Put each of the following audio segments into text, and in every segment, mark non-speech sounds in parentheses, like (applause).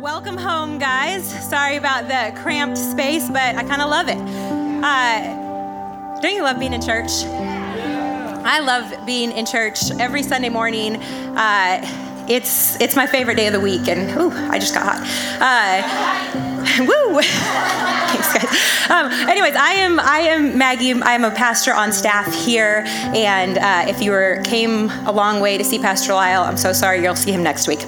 Welcome home, guys. Sorry about the cramped space, but I kind of love it. Uh, don't you love being in church? I love being in church every Sunday morning. Uh, it's it's my favorite day of the week, and ooh, I just got hot. Uh, (laughs) woo! (laughs) Thanks, guys. Um, anyways, I am I am Maggie. I am a pastor on staff here, and uh, if you were came a long way to see Pastor Lyle, I'm so sorry. You'll see him next week.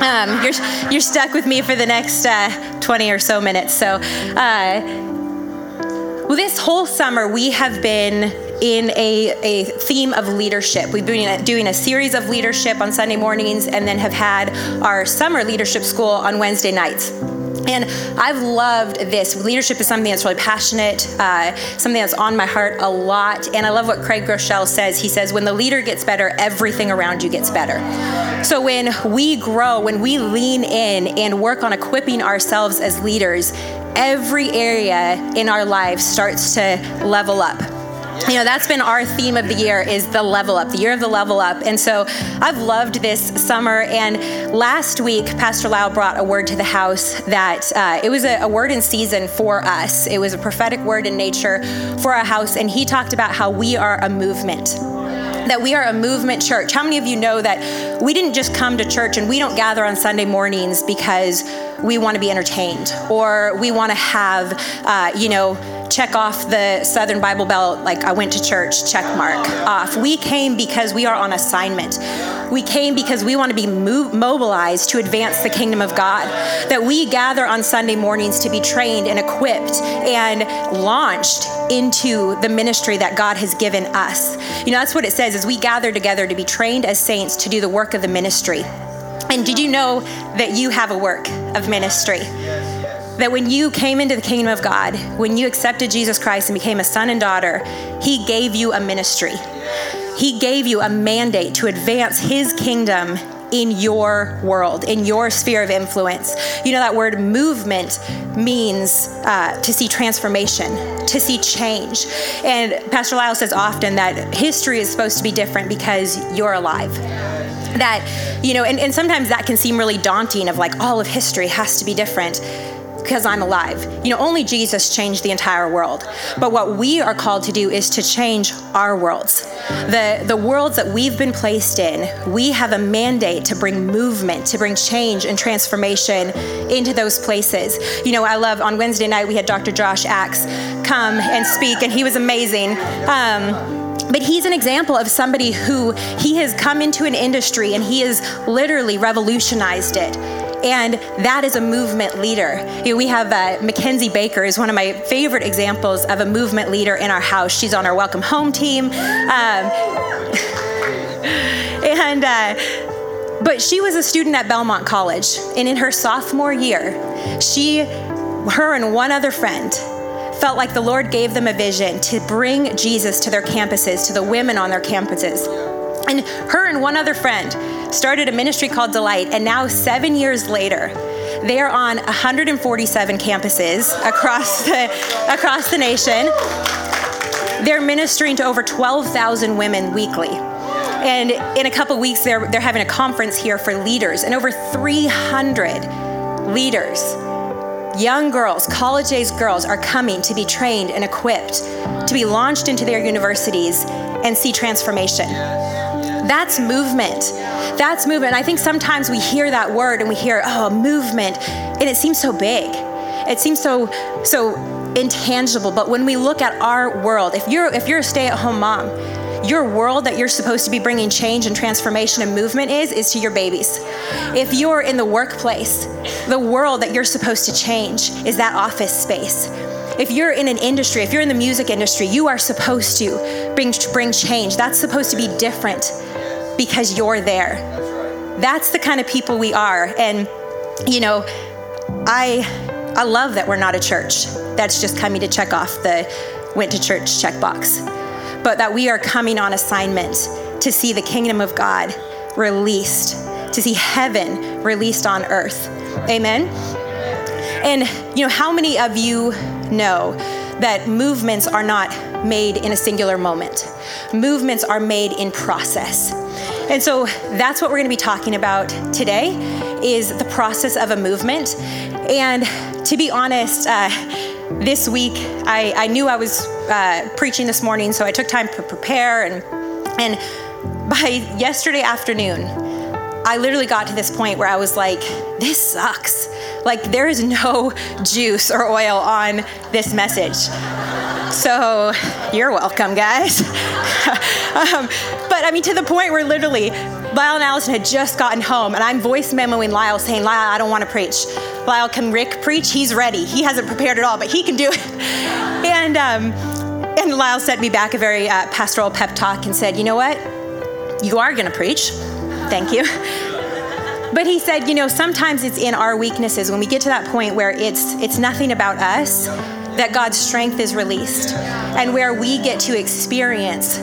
Um, you're you're stuck with me for the next uh, 20 or so minutes. So, uh, well, this whole summer we have been in a, a theme of leadership. We've been doing a series of leadership on Sunday mornings and then have had our summer leadership school on Wednesday nights. And I've loved this. Leadership is something that's really passionate, uh, something that's on my heart a lot. And I love what Craig Groeschel says. He says, when the leader gets better, everything around you gets better. So when we grow, when we lean in and work on equipping ourselves as leaders, every area in our lives starts to level up you know that's been our theme of the year is the level up the year of the level up. And so i've loved this summer. And last week pastor Lyle brought a word to the house that uh, it was a, a word in season for us. It was a prophetic word in nature for our house. And he talked about how we are a movement that we are a movement church. How many of you know that we didn't just come to church and we don't gather on Sunday mornings because we want to be entertained or we want to have, uh, you know, check off the Southern Bible Belt, like I went to church, check mark off. We came because we are on assignment. We came because we want to be mobilized to advance the kingdom of God. That we gather on Sunday mornings to be trained and equipped and launched into the ministry that God has given us. You know, that's what it says is we gather together to be trained as saints to do the work of the ministry. And did you know that you have a work of ministry? That when you came into the kingdom of God, when you accepted Jesus Christ and became a son and daughter, He gave you a ministry. He gave you a mandate to advance His kingdom in your world, in your sphere of influence. You know, that word movement means uh, to see transformation, to see change. And Pastor Lyle says often that history is supposed to be different because you're alive that you know and, and sometimes that can seem really daunting of like all of history has to be different because I'm alive. You know, only Jesus changed the entire world. But what we are called to do is to change our worlds. The, the worlds that we've been placed in, we have a mandate to bring movement, to bring change and transformation into those places. You know, I love on Wednesday night, we had Dr. Josh Axe come and speak, and he was amazing. Um, but he's an example of somebody who he has come into an industry and he has literally revolutionized it and that is a movement leader. You know, we have uh, Mackenzie Baker is one of my favorite examples of a movement leader in our house. She's on our welcome home team, um, (laughs) and. Uh, but she was a student at Belmont College, and in her sophomore year, she, her, and one other friend felt like the Lord gave them a vision to bring Jesus to their campuses, to the women on their campuses. And her and one other friend started a ministry called Delight, and now seven years later, they are on 147 campuses across the, across the nation. They're ministering to over 12,000 women weekly. And in a couple weeks, they're, they're having a conference here for leaders, and over 300 leaders, young girls, college age girls, are coming to be trained and equipped to be launched into their universities and see transformation. That's movement. That's movement. I think sometimes we hear that word and we hear, oh, movement, and it seems so big. It seems so, so intangible. But when we look at our world, if you're if you're a stay-at-home mom, your world that you're supposed to be bringing change and transformation and movement is is to your babies. If you're in the workplace, the world that you're supposed to change is that office space. If you're in an industry, if you're in the music industry, you are supposed to bring bring change. That's supposed to be different because you're there. That's the kind of people we are. And, you know, I, I love that we're not a church that's just coming to check off the went to church checkbox, but that we are coming on assignment to see the kingdom of God released, to see heaven released on earth. Amen. And, you know, how many of you know that movements are not made in a singular moment? Movements are made in process. And so that's what we're going to be talking about today. is the process of a movement. And to be honest, uh, this week I, I, knew I was uh, preaching this morning, so I took time to prepare. And, and by yesterday afternoon, I literally got to this point where I was like, this sucks. Like, there is no (laughs) juice or oil on this message. So, you're welcome, guys. (laughs) um, but I mean, to the point where literally Lyle and Allison had just gotten home, and I'm voice memoing Lyle saying, Lyle, I don't want to preach. Lyle, can Rick preach? He's ready. He hasn't prepared at all, but he can do it. (laughs) And, um, and Lyle sent me back a very uh, pastoral pep talk and said, You know what? You are going to preach. Thank you. (laughs) But he said, you know, sometimes it's in our weaknesses when we get to that point where it's it's nothing about us that God's strength is released and where we get to experience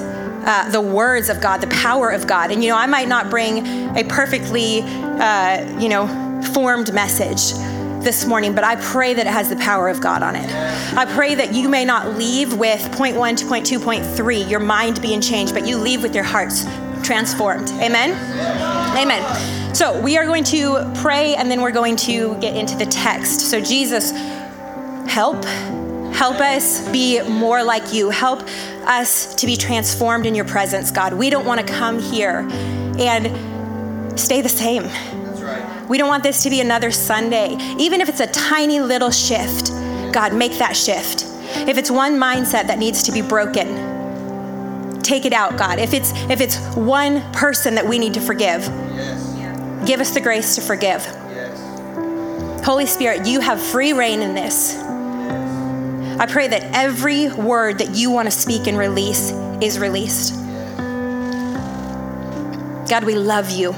uh, the words of God, the power of God. And, you know, I might not bring a perfectly, uh, you know, formed message this morning, but I pray that it has the power of God on it. I pray that you may not leave with point one to point two, point three, your mind being changed, but you leave with your hearts transformed. Amen? Amen. So we are going to pray and then we're going to get into the text. So, Jesus, help Help us be more like you. Help us to be transformed in your presence, God. We don't want to come here and stay the same. Right. We don't want this to be another Sunday. Even if it's a tiny little shift, God, make that shift. If it's one mindset that needs to be broken, take it out, God. If it's if it's one person that we need to forgive, yes. give us the grace to forgive. Yes. Holy Spirit, you have free reign in this. I pray that every word that you want to speak and release is released. God, we love you.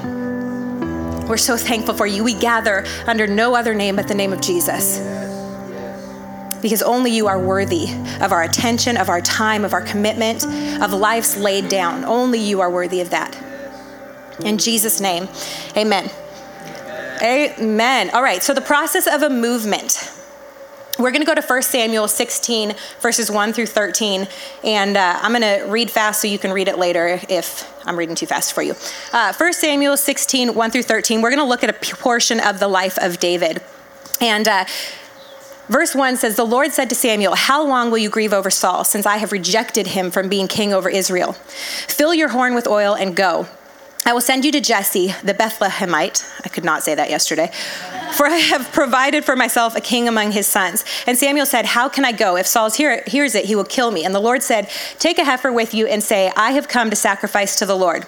We're so thankful for you. We gather under no other name but the name of Jesus. Because only you are worthy of our attention, of our time, of our commitment, of lives laid down. Only you are worthy of that. In Jesus' name, amen. Amen. All right, so the process of a movement. We're going to go to 1 Samuel 16, verses 1 through 13, and uh, I'm going to read fast so you can read it later if I'm reading too fast for you. Uh, 1 Samuel 16, 1 through 13, we're going to look at a portion of the life of David. And uh, verse 1 says, The Lord said to Samuel, How long will you grieve over Saul, since I have rejected him from being king over Israel? Fill your horn with oil and go. I will send you to Jesse, the Bethlehemite. I could not say that yesterday. For I have provided for myself a king among his sons. And Samuel said, How can I go? If Saul hears it, he will kill me. And the Lord said, Take a heifer with you and say, I have come to sacrifice to the Lord.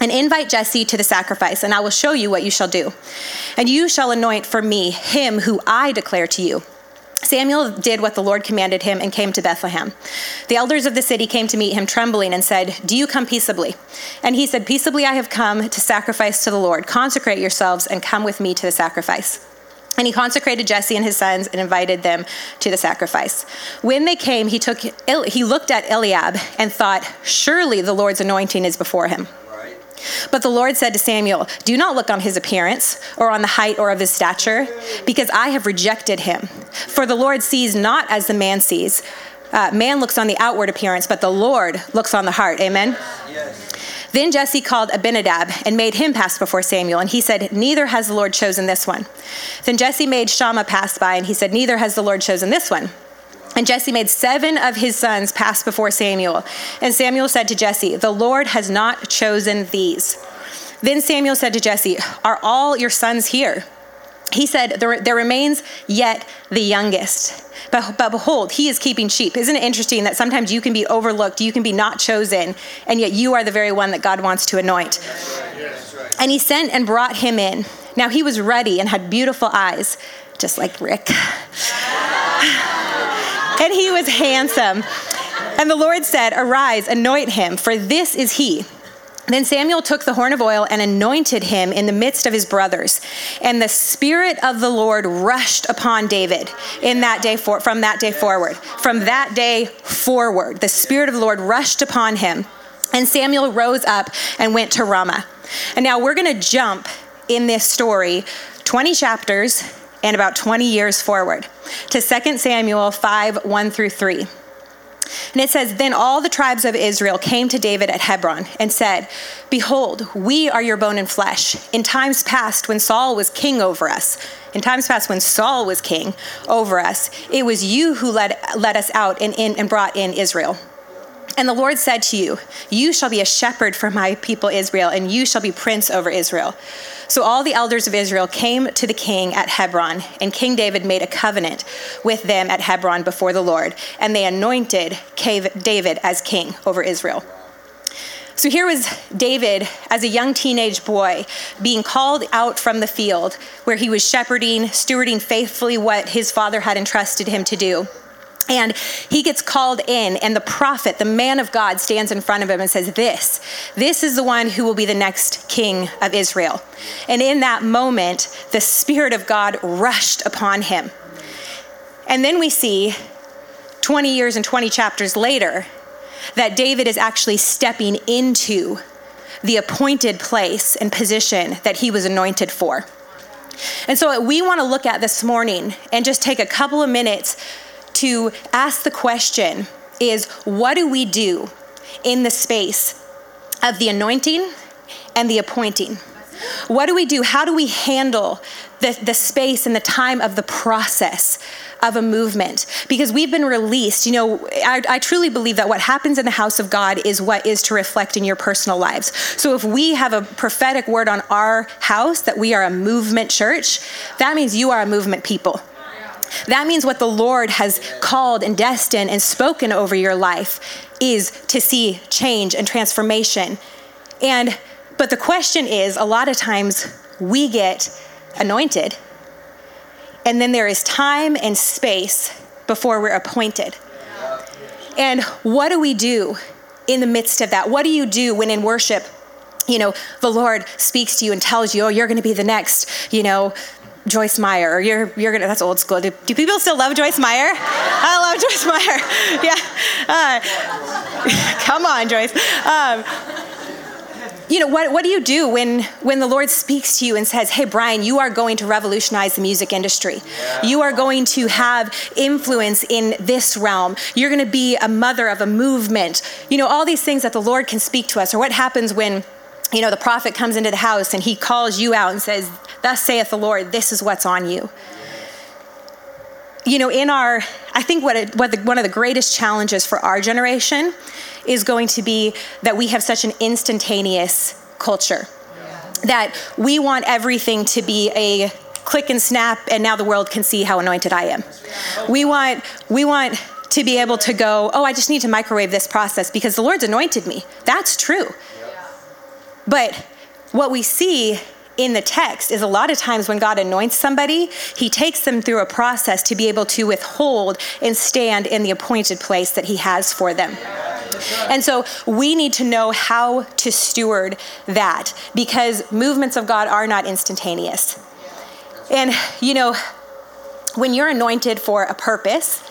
And invite Jesse to the sacrifice, and I will show you what you shall do. And you shall anoint for me him who I declare to you. Samuel did what the Lord commanded him and came to Bethlehem. The elders of the city came to meet him trembling and said, Do you come peaceably? And he said, Peaceably I have come to sacrifice to the Lord. Consecrate yourselves and come with me to the sacrifice. And he consecrated Jesse and his sons and invited them to the sacrifice. When they came, he took he looked at Eliab and thought, "Surely the Lord's anointing is before him." But the Lord said to Samuel, Do not look on his appearance or on the height or of his stature, because I have rejected him. For the Lord sees not as the man sees. Uh, man looks on the outward appearance, but the Lord looks on the heart. Amen? Yes. Then Jesse called Abinadab and made him pass before Samuel, and he said, Neither has the Lord chosen this one. Then Jesse made Shammah pass by, and he said, Neither has the Lord chosen this one. And Jesse made seven of his sons pass before Samuel. And Samuel said to Jesse, The Lord has not chosen these. Then Samuel said to Jesse, Are all your sons here? He said, There, there remains yet the youngest. But, but behold, he is keeping sheep. Isn't it interesting that sometimes you can be overlooked, you can be not chosen, and yet you are the very one that God wants to anoint? And he sent and brought him in. Now he was ruddy and had beautiful eyes, just like Rick and he was handsome. And the Lord said, Arise, anoint him, for this is he. Then Samuel took the horn of oil and anointed him in the midst of his brothers. And the Spirit of the Lord rushed upon David in that day for, from that day forward. From that day forward, the Spirit of the Lord rushed upon him. And Samuel rose up and went to Ramah. And now we're going to jump in this story 20 chapters and about 20 years forward to 2 Samuel 5 1 through 3. And it says, Then all the tribes of Israel came to David at Hebron and said, Behold, we are your bone and flesh. In times past, when Saul was king over us, in times past, when Saul was king over us, it was you who led, led us out and, in, and brought in Israel. And the Lord said to you, You shall be a shepherd for my people Israel, and you shall be prince over Israel. So all the elders of Israel came to the king at Hebron, and King David made a covenant with them at Hebron before the Lord, and they anointed David as king over Israel. So here was David as a young teenage boy being called out from the field where he was shepherding, stewarding faithfully what his father had entrusted him to do. And he gets called in, and the prophet, the man of God, stands in front of him and says, This, this is the one who will be the next king of Israel. And in that moment, the Spirit of God rushed upon him. And then we see 20 years and 20 chapters later that David is actually stepping into the appointed place and position that he was anointed for. And so, what we want to look at this morning and just take a couple of minutes to ask the question is what do we do in the space of the anointing and the appointing? What do we do? How do we handle the, the space and the time of the process of a movement? Because we've been released. You know, I, I truly believe that what happens in the house of God is what is to reflect in your personal lives. So if we have a prophetic word on our house that we are a movement church, that means you are a movement people. That means what the Lord has called and destined and spoken over your life is to see change and transformation. And but the question is a lot of times we get anointed and then there is time and space before we're appointed. And what do we do in the midst of that? What do you do when in worship, you know, the Lord speaks to you and tells you, oh, you're going to be the next, you know, Joyce Meyer, or you're you're gonna that's old school. Do, do people still love Joyce Meyer? I love Joyce (laughs) Meyer. Yeah, uh, (laughs) come on, Joyce. Um, you know what, what do you do when when the lord speaks to you and says hey brian you are going to revolutionize the music industry yeah. you are going to have influence in this realm you're going to be a mother of a movement you know all these things that the lord can speak to us or what happens when you know the prophet comes into the house and he calls you out and says Thus saith the Lord, this is what's on you. You know, in our, I think what, it, what the, one of the greatest challenges for our generation is going to be that we have such an instantaneous culture. That we want everything to be a click and snap, and now the world can see how anointed I am. We want, we want to be able to go, oh, I just need to microwave this process because the Lord's anointed me. That's true. But what we see in the text is a lot of times when God anoints somebody, he takes them through a process to be able to withhold and stand in the appointed place that he has for them. And so we need to know how to steward that because movements of God are not instantaneous. And, you know, when you're anointed for a purpose,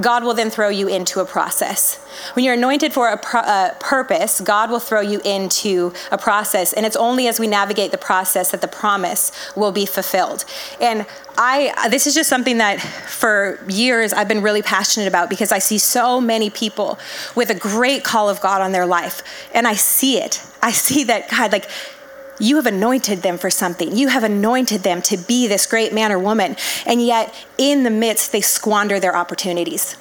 God will then throw you into a process. When you're anointed for a, pro- a, purpose, God will throw you into a process. And it's only as we navigate the process that the promise will be fulfilled. And I, this is just something that for years I've been really passionate about because I see so many people with a great call of God on their life. And I see it. I see that, God, like, you have anointed them for something. You have anointed them to be this great man or woman. And yet, in the midst, they squander their opportunities.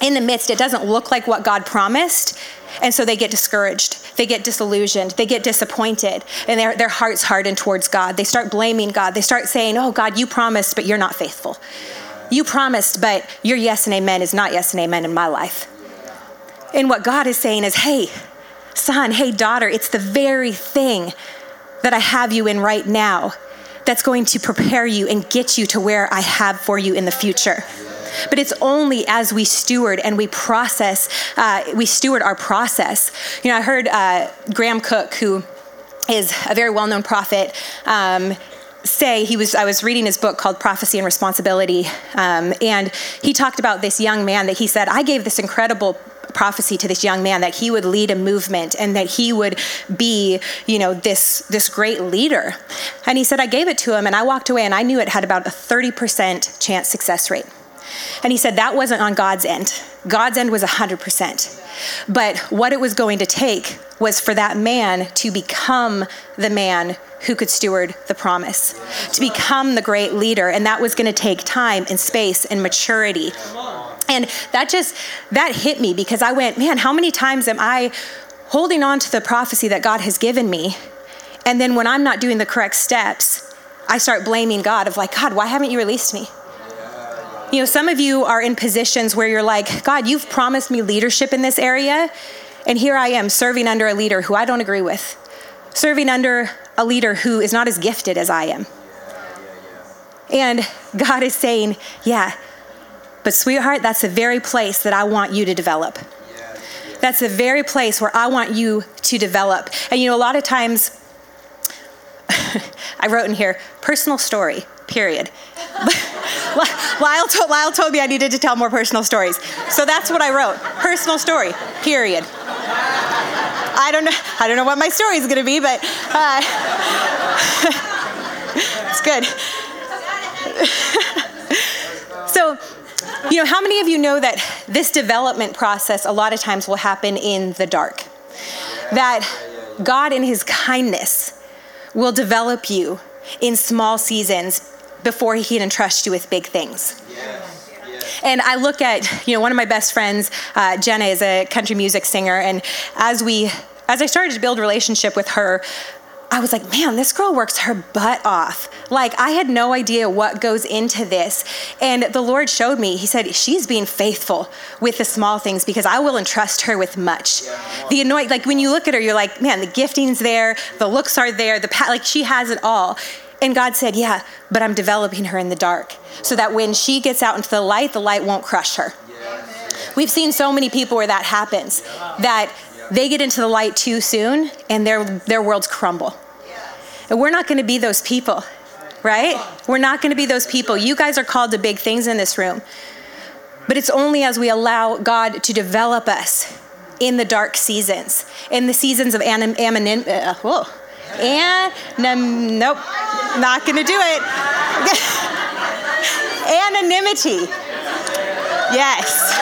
In the midst, it doesn't look like what God promised. And so they get discouraged. They get disillusioned. They get disappointed. And their, their hearts harden towards God. They start blaming God. They start saying, Oh, God, you promised, but you're not faithful. You promised, but your yes and amen is not yes and amen in my life. And what God is saying is, Hey, son, hey, daughter, it's the very thing that I have you in right now that's going to prepare you and get you to where I have for you in the future. But it's only as we steward and we process, uh, we steward our process. You know, I heard uh, Graham Cooke, who is a very well known prophet, um, say he was i was reading his book called prophecy and responsibility um, and he talked about this young man that he said i gave this incredible prophecy to this young man that he would lead a movement and that he would be, you know, this this great leader. And he said I gave it to him and I walked away and I knew it had about a 30% chance success rate. And he said that wasn't on God's end. God's end was 100%. But what it was going to take was for that man to become the man who could steward the promise, to become the great leader. And that was going to take time and space and maturity. And that just, that hit me because I went, man, how many times am I holding on to the prophecy that God has given me? And then when I'm not doing the correct steps, I start blaming God of like, God, why haven't you released me? You know, some of you are in positions where you're like, God, you've promised me leadership in this area, and here I am serving under a leader who I don't agree with, serving under a leader who is not as gifted as I am. And God is saying, Yeah, but sweetheart, that's the very place that I want you to develop. That's the very place where I want you to develop. And you know, a lot of times, (laughs) I wrote in here, personal story, period. (laughs) Lyle, told, Lyle told me I needed to tell more personal stories. So that's what I wrote. Personal story, period. I don't know, I don't know what my story is going to be, but uh, (laughs) it's good. You know, how many of you know that this development process a lot of times will happen in the dark? That God, in His kindness, will develop you in small seasons before he can entrust you with big things. And I look at, you know, one of my best friends, uh, Jenna, is a country music singer, and as we, as I started to build relationship with her, I was like, man, this girl works her butt off. Like, I had no idea what goes into this. And the Lord showed me, He said, she's being faithful with the small things because I will entrust her with much. The anoint, like when you look at her, you're like, man, the gifting's there, the looks are there, the like she has it all. And God said, Yeah, but I'm developing her in the dark so that when she gets out into the light, the light won't crush her. We've seen so many people where that happens, that they get into the light too soon and their, their worlds crumble. And we're not going to be those people, right? We're not going to be those people. You guys are called to big things in this room. But it's only as we allow God to develop us in the dark seasons, in the seasons of anim- uh, whoa, and nope, not gonna do it. (laughs) Anonymity. Yes.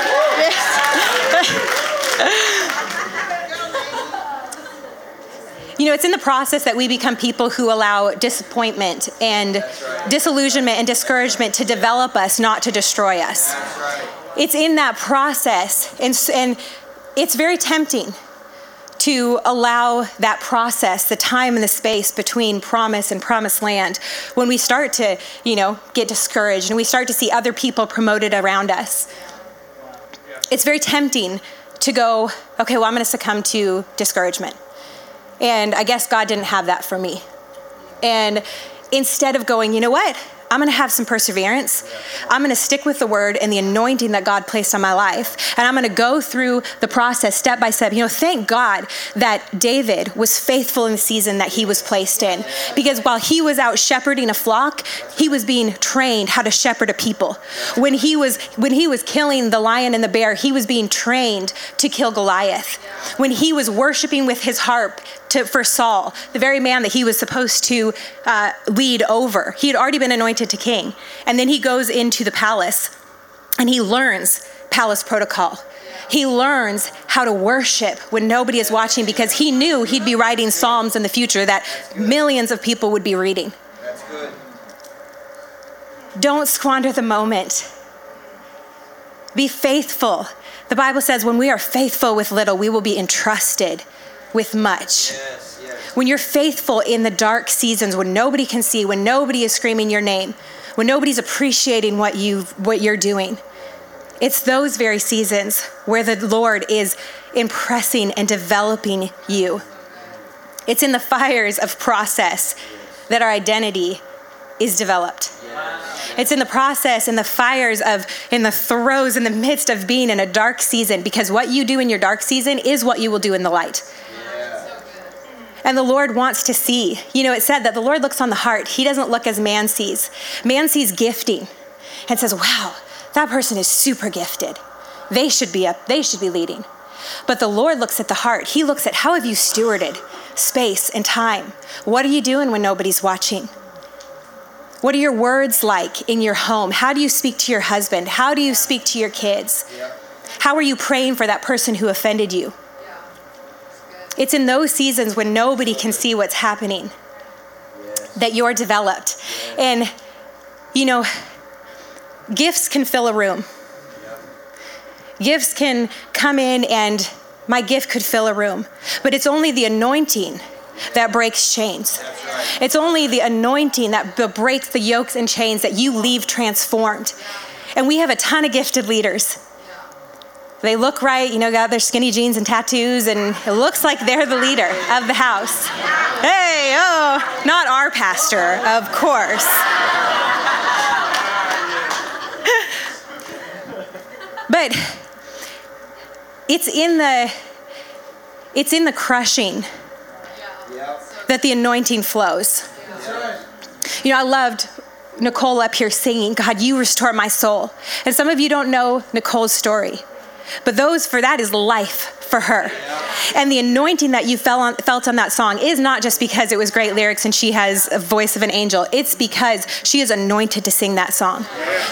(laughs) you know, it's in the process that we become people who allow disappointment and right. disillusionment and discouragement to develop us, not to destroy us. Right. It's in that process, and, and it's very tempting to allow that process, the time and the space between promise and promised land, when we start to, you know, get discouraged and we start to see other people promoted around us. It's very tempting to go, okay, well, I'm going to succumb to discouragement. And I guess God didn't have that for me. And instead of going, you know what? I'm going to have some perseverance. I'm going to stick with the word and the anointing that God placed on my life. And I'm going to go through the process step by step. You know, thank God that David was faithful in the season that he was placed in. Because while he was out shepherding a flock, he was being trained how to shepherd a people. When he was when he was killing the lion and the bear, he was being trained to kill Goliath. When he was worshiping with his harp, to, for Saul, the very man that he was supposed to uh, lead over. He had already been anointed to king. And then he goes into the palace and he learns palace protocol. He learns how to worship when nobody is watching because he knew he'd be writing Psalms in the future that millions of people would be reading. Don't squander the moment. Be faithful. The Bible says when we are faithful with little, we will be entrusted with much. Yes, yes. When you're faithful in the dark seasons, when nobody can see, when nobody is screaming your name, when nobody's appreciating what you what you're doing. It's those very seasons where the Lord is impressing and developing you. It's in the fires of process that our identity is developed. It's in the process, in the fires of, in the throes, in the midst of being in a dark season, because what you do in your dark season is what you will do in the light. And the Lord wants to see. You know, it said that the Lord looks on the heart. He doesn't look as man sees. Man sees gifting and says, wow, that person is super gifted. They should be up, they should be leading. But the Lord looks at the heart. He looks at how have you stewarded space and time? What are you doing when nobody's watching? What are your words like in your home? How do you speak to your husband? How do you speak to your kids? How are you praying for that person who offended you? It's in those seasons when nobody can see what's happening that you're developed. And, you know, gifts can fill a room. Gifts can come in, and my gift could fill a room. But it's only the anointing that breaks chains. It's only the anointing that breaks the yokes and chains that you leave transformed. And we have a ton of gifted leaders. They look right, you know, got their skinny jeans and tattoos, and it looks like they're the leader of the house. Hey, oh, not our pastor, of course. (laughs) but it's in the it's in the crushing that the anointing flows. You know, I loved Nicole up here singing, God, you restore my soul. And some of you don't know Nicole's story, but those for that is life for her. And the anointing that you felt on, felt on that song is not just because it was great lyrics and she has a voice of an angel. It's because she is anointed to sing that song.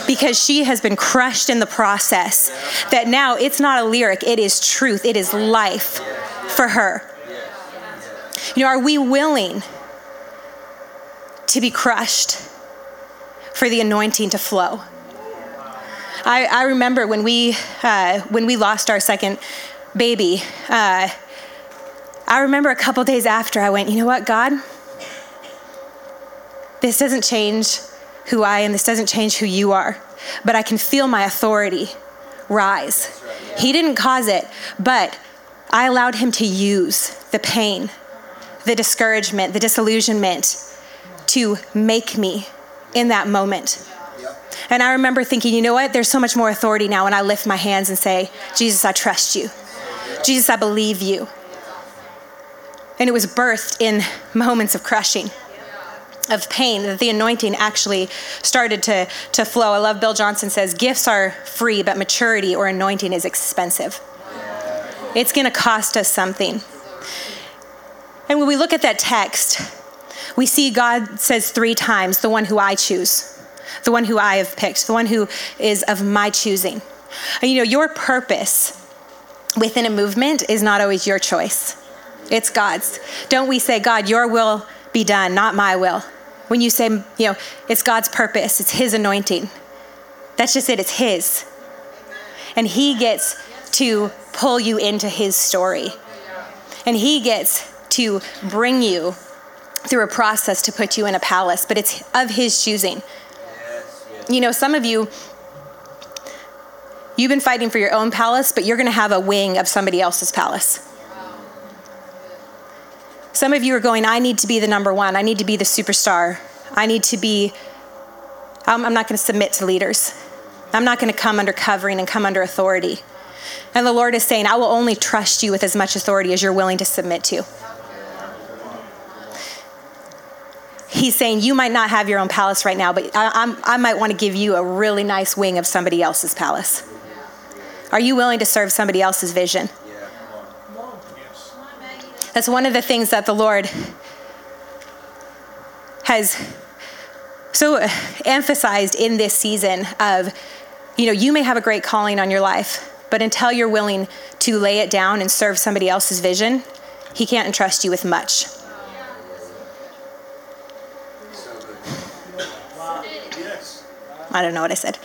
Because she has been crushed in the process. That now it's not a lyric, it is truth, it is life for her. You know, are we willing to be crushed for the anointing to flow? I, I remember when we uh, when we lost our second baby. Uh, I remember a couple days after I went, you know what, God, this doesn't change who I am. This doesn't change who you are, but I can feel my authority rise. He didn't cause it, but I allowed him to use the pain the discouragement, the disillusionment to make me in that moment. And I remember thinking, you know what? There's so much more authority now when I lift my hands and say, Jesus, I trust you. Jesus, I believe you. And it was birthed in moments of crushing, of pain, that the anointing actually started to, to flow. I love Bill Johnson says, gifts are free, but maturity or anointing is expensive. It's going to cost us something. And when we look at that text, we see God says three times, the one who I choose, the one who I have picked, the one who is of my choosing. And you know, your purpose within a movement is not always your choice, it's God's. Don't we say, God, your will be done, not my will? When you say, you know, it's God's purpose, it's His anointing. That's just it, it's His. And He gets to pull you into His story. And He gets to bring you through a process to put you in a palace, but it's of His choosing. You know, some of you, you've been fighting for your own palace, but you're going to have a wing of somebody else's palace. Some of you are going, I need to be the number one. I need to be the superstar. I need to be, I'm, I'm not going to submit to leaders. I'm not going to come under covering and come under authority. And the Lord is saying, I will only trust you with as much authority as you're willing to submit to. He's saying you might not have your own palace right now, but I, I might want to give you a really nice wing of somebody else's palace. Are you willing to serve somebody else's vision? That's one of the things that the Lord has so emphasized in this season of, you know, you may have a great calling on your life, but until you're willing to lay it down and serve somebody else's vision, He can't entrust you with much. I don't know what I said.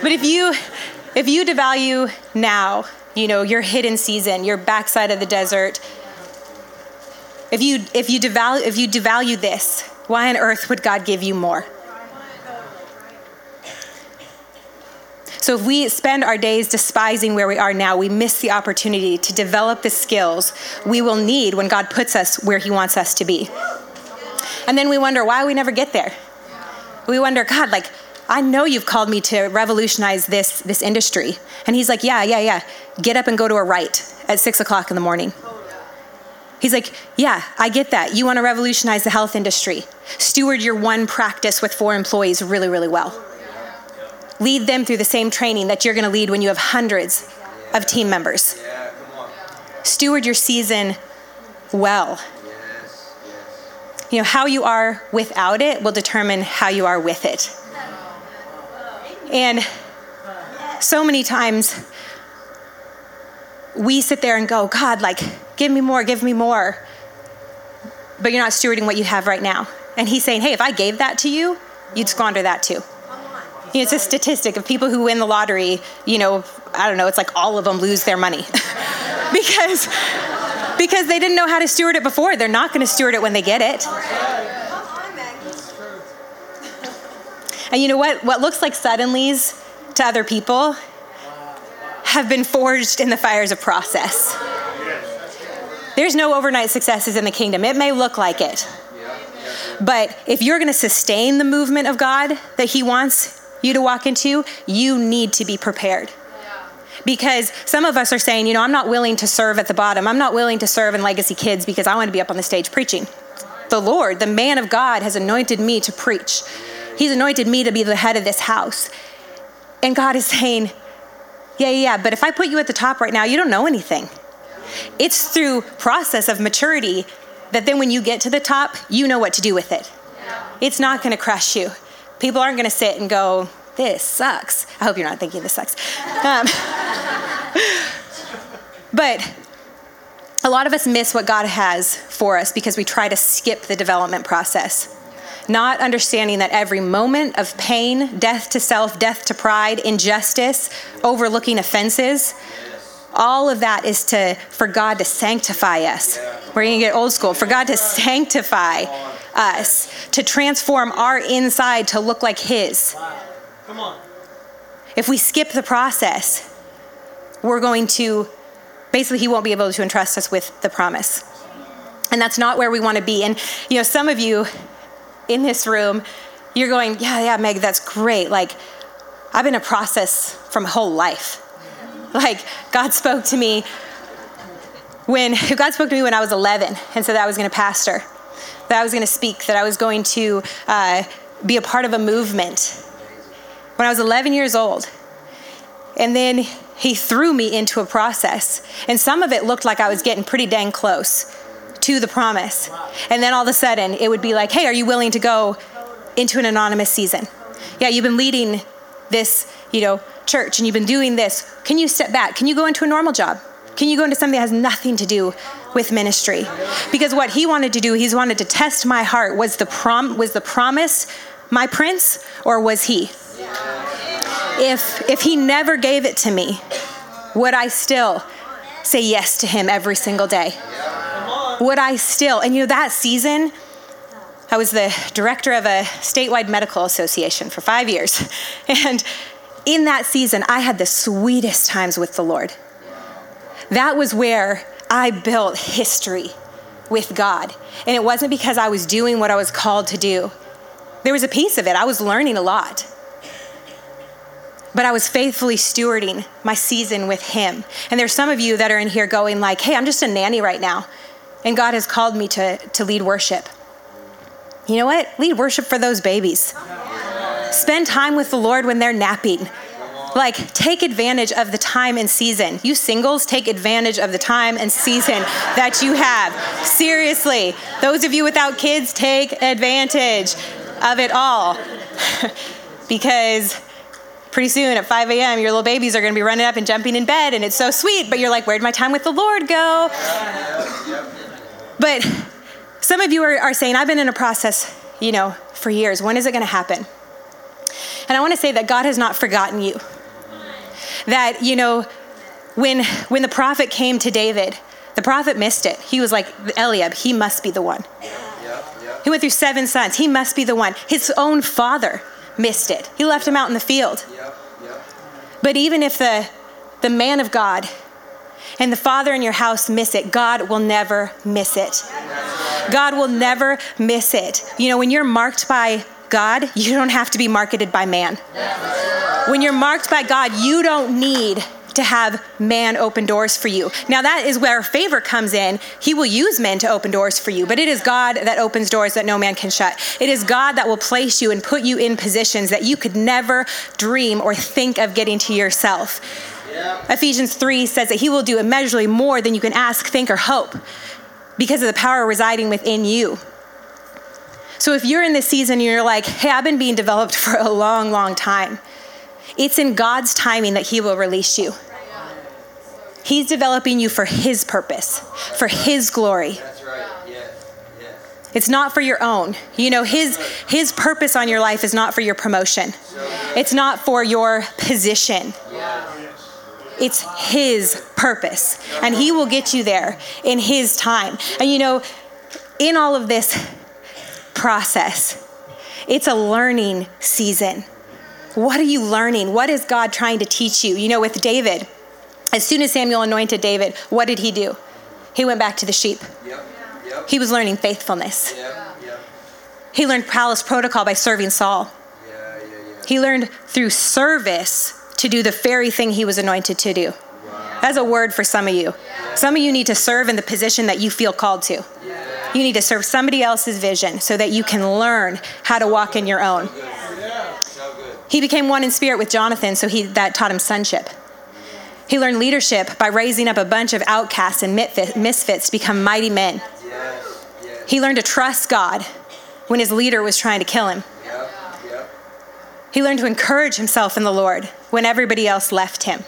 but if you if you devalue now, you know, your hidden season, your backside of the desert, if you if you devalue if you devalue this, why on earth would God give you more? So if we spend our days despising where we are now, we miss the opportunity to develop the skills we will need when God puts us where he wants us to be. And then we wonder why we never get there. We wonder, God, like, I know you've called me to revolutionize this, this industry. And he's like, Yeah, yeah, yeah. Get up and go to a right at six o'clock in the morning. He's like, Yeah, I get that. You want to revolutionize the health industry. Steward your one practice with four employees really, really well. Lead them through the same training that you're going to lead when you have hundreds of team members. Steward your season well. You know, how you are without it will determine how you are with it. And so many times we sit there and go, God, like, give me more, give me more. But you're not stewarding what you have right now. And he's saying, hey, if I gave that to you, you'd squander that too. You know, it's a statistic of people who win the lottery, you know, I don't know, it's like all of them lose their money. (laughs) because because they didn't know how to steward it before. They're not going to steward it when they get it. And you know what? What looks like suddenlies to other people have been forged in the fires of process. There's no overnight successes in the kingdom. It may look like it. But if you're going to sustain the movement of God that He wants you to walk into, you need to be prepared. Because some of us are saying, you know, I'm not willing to serve at the bottom. I'm not willing to serve in Legacy Kids because I want to be up on the stage preaching. The Lord, the man of God, has anointed me to preach. He's anointed me to be the head of this house. And God is saying, yeah, yeah, but if I put you at the top right now, you don't know anything. It's through process of maturity that then when you get to the top, you know what to do with it. It's not going to crush you. People aren't going to sit and go, this sucks. I hope you're not thinking this sucks. Um, but a lot of us miss what God has for us because we try to skip the development process not understanding that every moment of pain, death to self, death to pride, injustice, overlooking offenses, all of that is to for God to sanctify us. We're going to get old school. For God to sanctify us, to transform our inside to look like His. Come on. If we skip the process, we're going to basically He won't be able to entrust us with the promise. And that's not where we want to be. And you know, some of you in this room, you're going, yeah, yeah, Meg, that's great. Like, I've been a process from whole life. Like, God spoke to me when (laughs) God spoke to me when I was 11 and said that I was going to pastor, that I was going to speak, that I was going to uh, be a part of a movement. When I was 11 years old, and then he threw me into a process, and some of it looked like I was getting pretty dang close to the promise. And then all of a sudden, it would be like, hey, are you willing to go into an anonymous season? Yeah, you've been leading this, you know, church and you've been doing this. Can you step back? Can you go into a normal job? Can you go into something that has nothing to do with ministry? Because what he wanted to do, he's wanted to test my heart. Was the prom was the promise my prince or was he? If if he never gave it to me, would I still say yes to him every single day? would I still? And you know, that season, I was the director of a statewide medical association for five years. (laughs) And in that season, I had the sweetest times with the Lord. That was where I built history with God. And it wasn't because I was doing what I was called to do, there was a piece of it. I was learning a lot. But I was faithfully stewarding my season with him. And there's some of you that are in here going like, "Hey, I'm just a nanny right now and God has called me to, to lead worship. You know what? Lead worship for those babies. Spend time with the Lord when they're napping. Like, take advantage of the time and season. You singles, take advantage of the time and season that you have. Seriously, those of you without kids, take advantage of it all. (laughs) because pretty soon at 5 a.m., your little babies are going to be running up and jumping in bed, and it's so sweet, but you're like, where'd my time with the Lord go? But some of you are, are saying, I've been in a process, you know, for years. When is it going to happen? And I want to say that God has not forgotten you. That, you know, when, when the prophet came to David, the prophet missed it. He was like, Eliab, he must be the one. He went through seven sons. He must be the one. His own father missed it. He left him out in the field. But even if the, the man of God and the father in your house miss it, God will never miss it. God will never miss it. You know, when you're marked by God, you don't have to be marketed by man. When you're marked by God, you don't need to have man open doors for you. Now, that is where favor comes in. He will use men to open doors for you, but it is God that opens doors that no man can shut. It is God that will place you and put you in positions that you could never dream or think of getting to yourself. Ephesians 3 says that he will do immeasurably more than you can ask, think, or hope because of the power residing within you. So if you're in this season and you're like, hey, I've been being developed (laughs) for a long, long time, It's in God's timing that He will release you. He's developing you for His purpose, for His glory. That's right. Yes. Yes. It's not for your own. You know, his his purpose on your life is not for your promotion. It's not for your position. It's his purpose. And he will get you there in his time. And you know, in all of this process, it's a learning season. What are you learning? What is God trying to teach you? You know, with David, as soon as Samuel anointed David, what did he do? He went back to the sheep. Yep. Yep. He was learning faithfulness. Yep. Yep. He learned palace protocol by serving Saul. Yeah. Yeah. Yeah. He learned through service to do the very thing he was anointed to do. That's a word for some of you. Some of you need to serve in the position that you feel called to. You need to serve somebody else's vision so that you can learn how to walk in your own. So. He became one in spirit with Jonathan, so he, that taught him sonship. He learned leadership by raising up a bunch of outcasts and misfits to become mighty men. He learned to trust God when his leader was trying to kill him. He learned to encourage himself in the Lord when everybody else left him.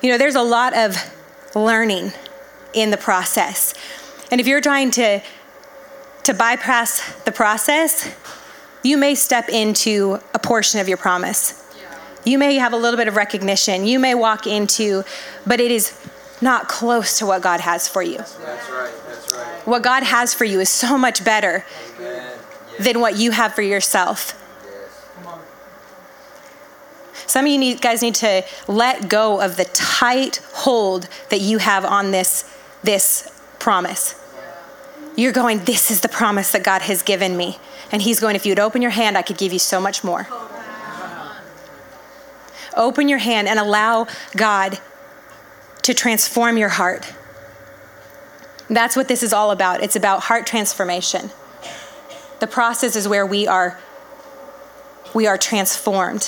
You know, there's a lot of learning in the process. And if you're trying to to bypass the process, you may step into a portion of your promise. You may have a little bit of recognition. You may walk into, but it is not close to what God has for you. That's right. That's right. What God has for you is so much better Amen. than what you have for yourself. Yes. Some of you need, guys need to let go of the tight hold that you have on this, this promise. You're going, this is the promise that God has given me. And He's going, if you'd open your hand, I could give you so much more. Open your hand and allow God to transform your heart. That's what this is all about. It's about heart transformation. The process is where we are we are transformed.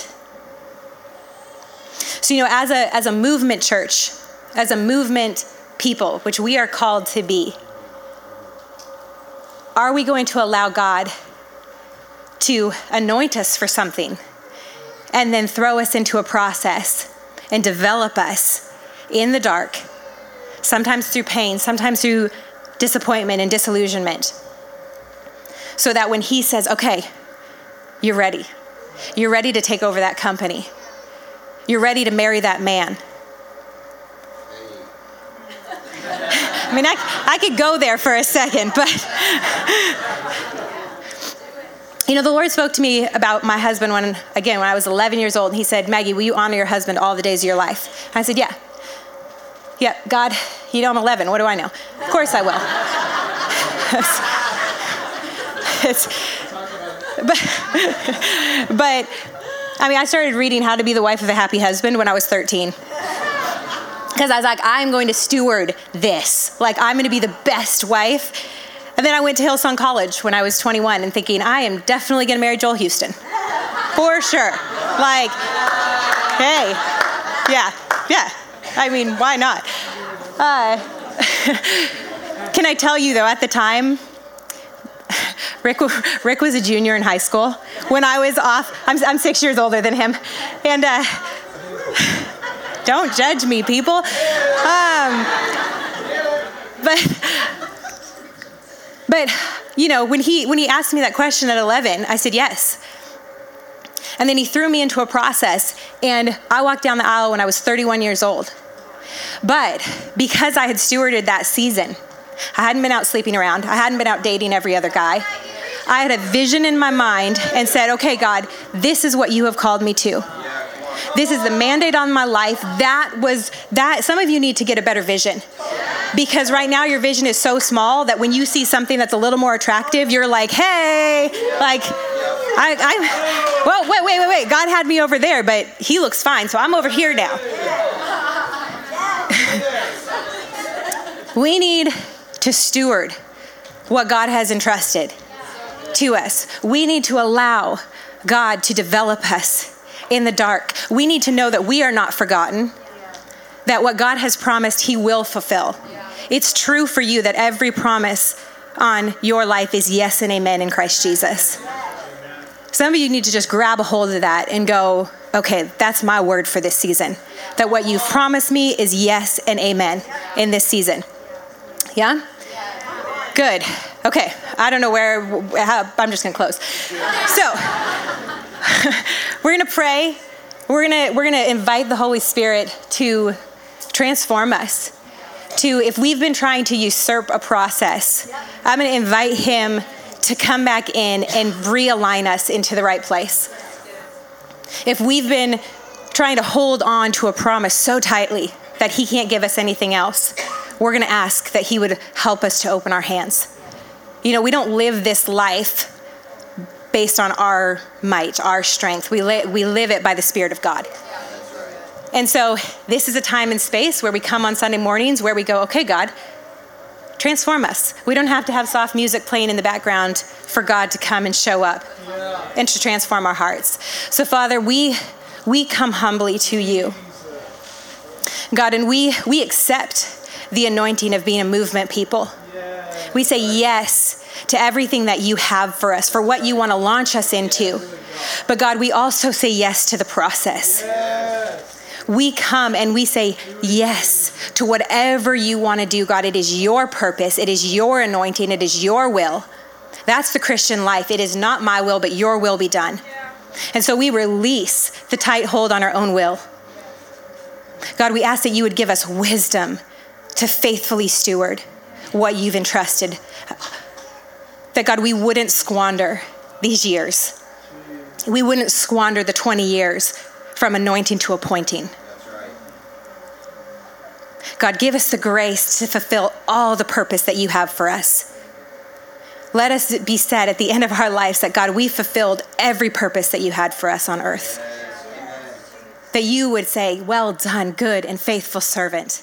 So, you know, as a, as a movement church, as a movement people, which we are called to be, are we going to allow God to anoint us for something and then throw us into a process and develop us in the dark, sometimes through pain, sometimes through disappointment and disillusionment, so that when He says, okay, you're ready, you're ready to take over that company. You're ready to marry that man. (laughs) I mean, I, I could go there for a second, but (laughs) you know, the Lord spoke to me about my husband when, again, when I was 11 years old, and He said, Maggie, will you honor your husband all the days of your life? And I said, Yeah. Yeah, God, you know I'm 11. What do I know? Of course I will. (laughs) it's, but, (laughs) but I mean, I started reading How to Be the Wife of a Happy Husband when I was 13. Because I was like, I'm going to steward this. Like, I'm going to be the best wife. And then I went to Hillsong College when I was 21 and thinking, I am definitely going to marry Joel Houston. For sure. Like, hey, yeah, yeah. I mean, why not? Uh, (laughs) can I tell you, though, at the time, Rick, Rick was a junior in high school when I was off. I'm, I'm six years older than him. And uh, (sighs) don't judge me, people. Um, but, but, you know, when he, when he asked me that question at 11, I said yes. And then he threw me into a process, and I walked down the aisle when I was 31 years old. But because I had stewarded that season, I hadn't been out sleeping around, I hadn't been out dating every other guy. I had a vision in my mind and said, okay, God, this is what you have called me to. This is the mandate on my life. That was that. Some of you need to get a better vision because right now your vision is so small that when you see something that's a little more attractive, you're like, hey, like, I, I, well, wait, wait, wait, wait. God had me over there, but he looks fine, so I'm over here now. (laughs) we need to steward what God has entrusted to us. We need to allow God to develop us in the dark. We need to know that we are not forgotten, that what God has promised, He will fulfill. It's true for you that every promise on your life is yes and amen in Christ Jesus. Some of you need to just grab a hold of that and go, okay, that's my word for this season. That what you've promised me is yes and amen in this season. Yeah? Good. Okay. I don't know where, how, I'm just going to close. So, (laughs) we're going to pray. We're going to we're going to invite the Holy Spirit to transform us. To if we've been trying to usurp a process, I'm going to invite him to come back in and realign us into the right place. If we've been trying to hold on to a promise so tightly that he can't give us anything else, we're going to ask that he would help us to open our hands. You know, we don't live this life based on our might, our strength. We, li- we live it by the Spirit of God. And so, this is a time and space where we come on Sunday mornings where we go, okay, God, transform us. We don't have to have soft music playing in the background for God to come and show up yeah. and to transform our hearts. So, Father, we, we come humbly to you. God, and we, we accept the anointing of being a movement people. We say yes to everything that you have for us, for what you want to launch us into. But God, we also say yes to the process. We come and we say yes to whatever you want to do, God. It is your purpose, it is your anointing, it is your will. That's the Christian life. It is not my will, but your will be done. And so we release the tight hold on our own will. God, we ask that you would give us wisdom to faithfully steward what you've entrusted. That God, we wouldn't squander these years. We wouldn't squander the 20 years from anointing to appointing. God, give us the grace to fulfill all the purpose that you have for us. Let us be said at the end of our lives that God, we fulfilled every purpose that you had for us on earth. That you would say, Well done, good and faithful servant.